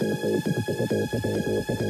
パパパパパパパパパパ。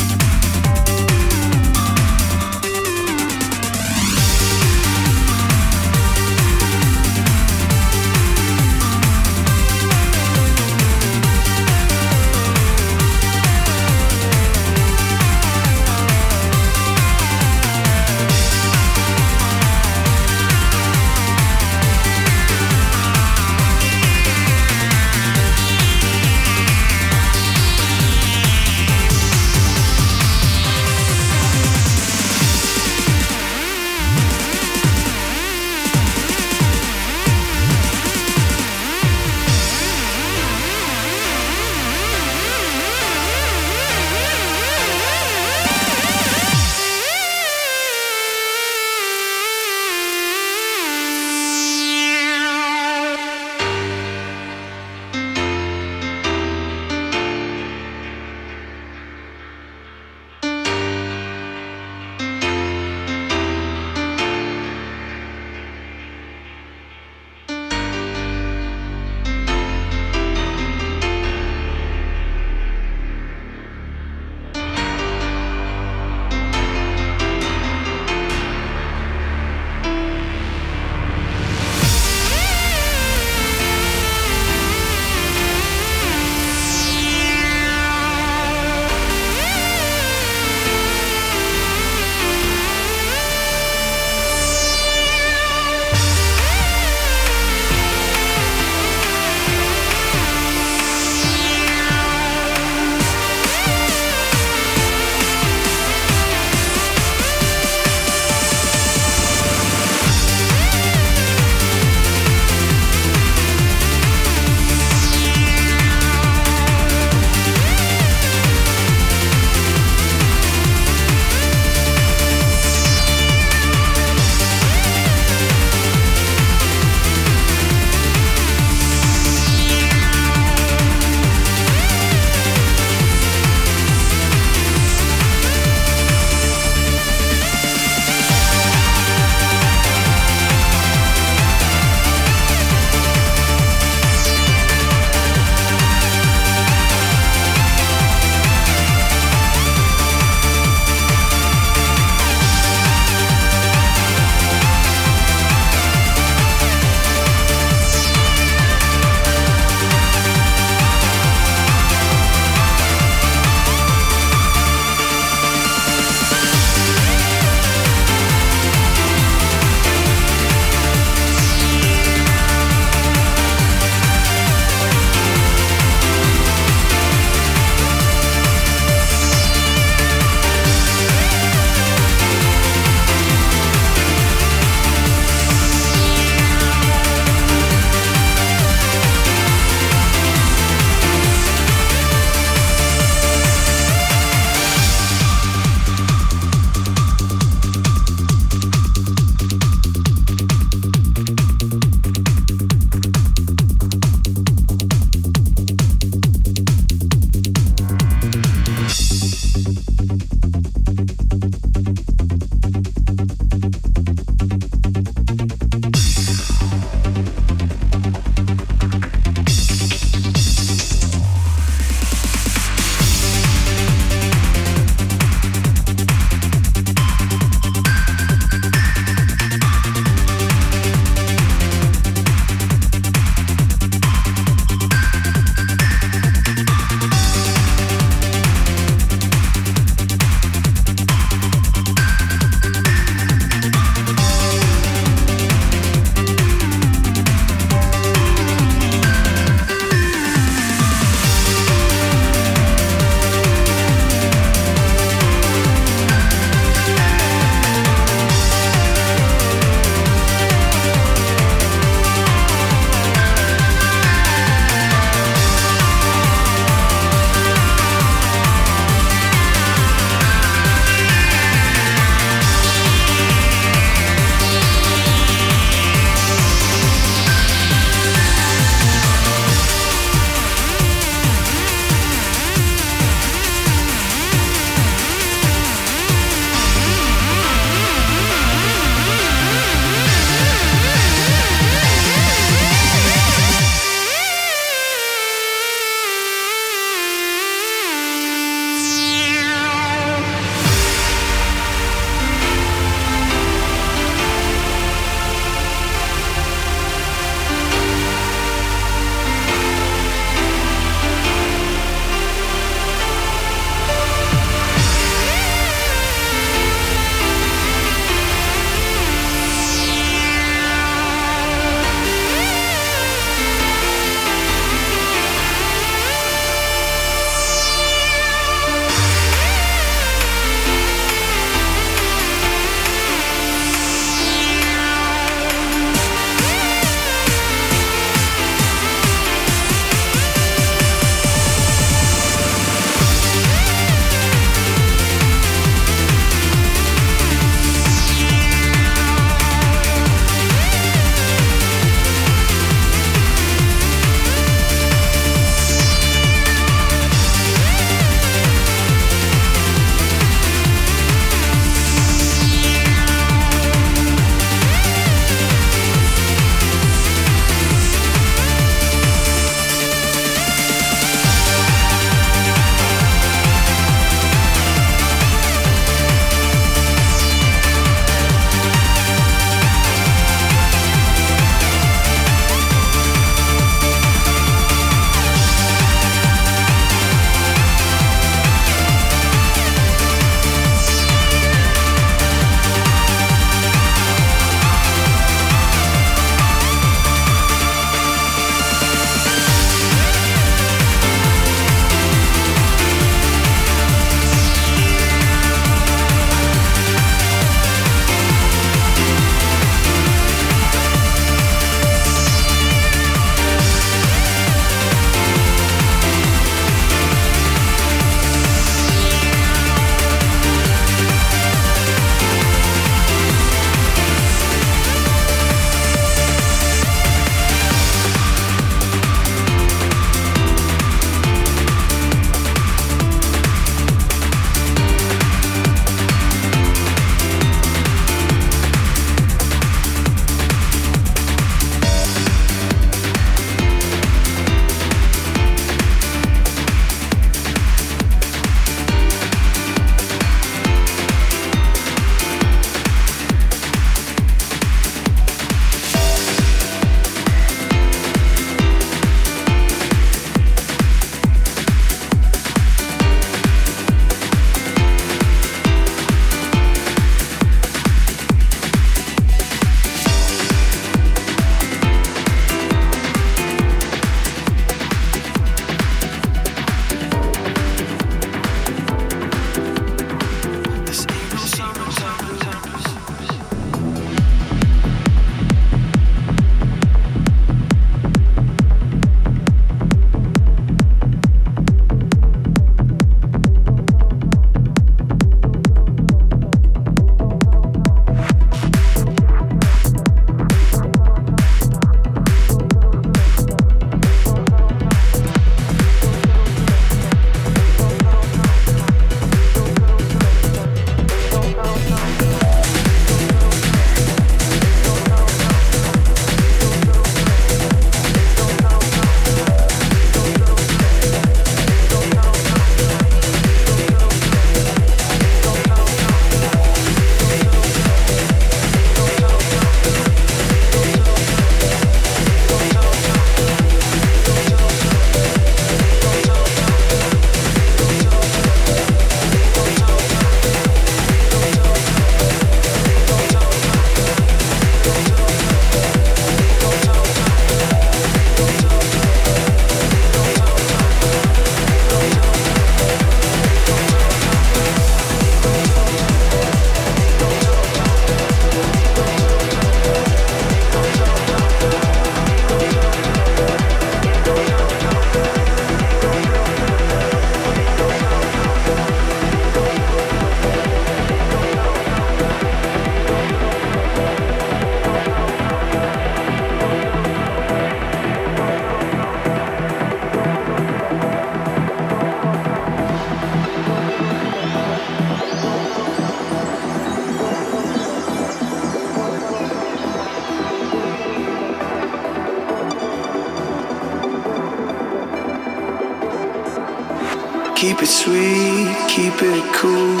Keep it sweet, keep it cool.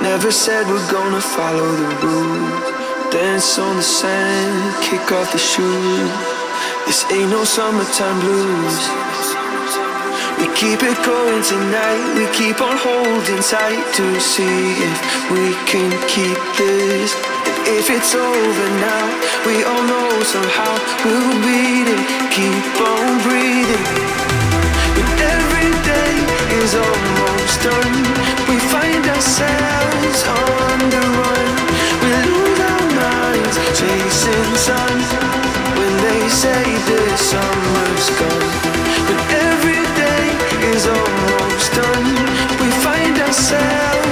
Never said we're gonna follow the rules. Dance on the sand, kick off the shoes. This ain't no summertime blues. We keep it going tonight, we keep on holding tight to see if we can keep this. If it's over now, we all know somehow we'll beat it. Keep on breathing. Is almost done, we find ourselves on the run. We lose our minds chasing sun. When they say summer's gone, when every day is almost done, we find ourselves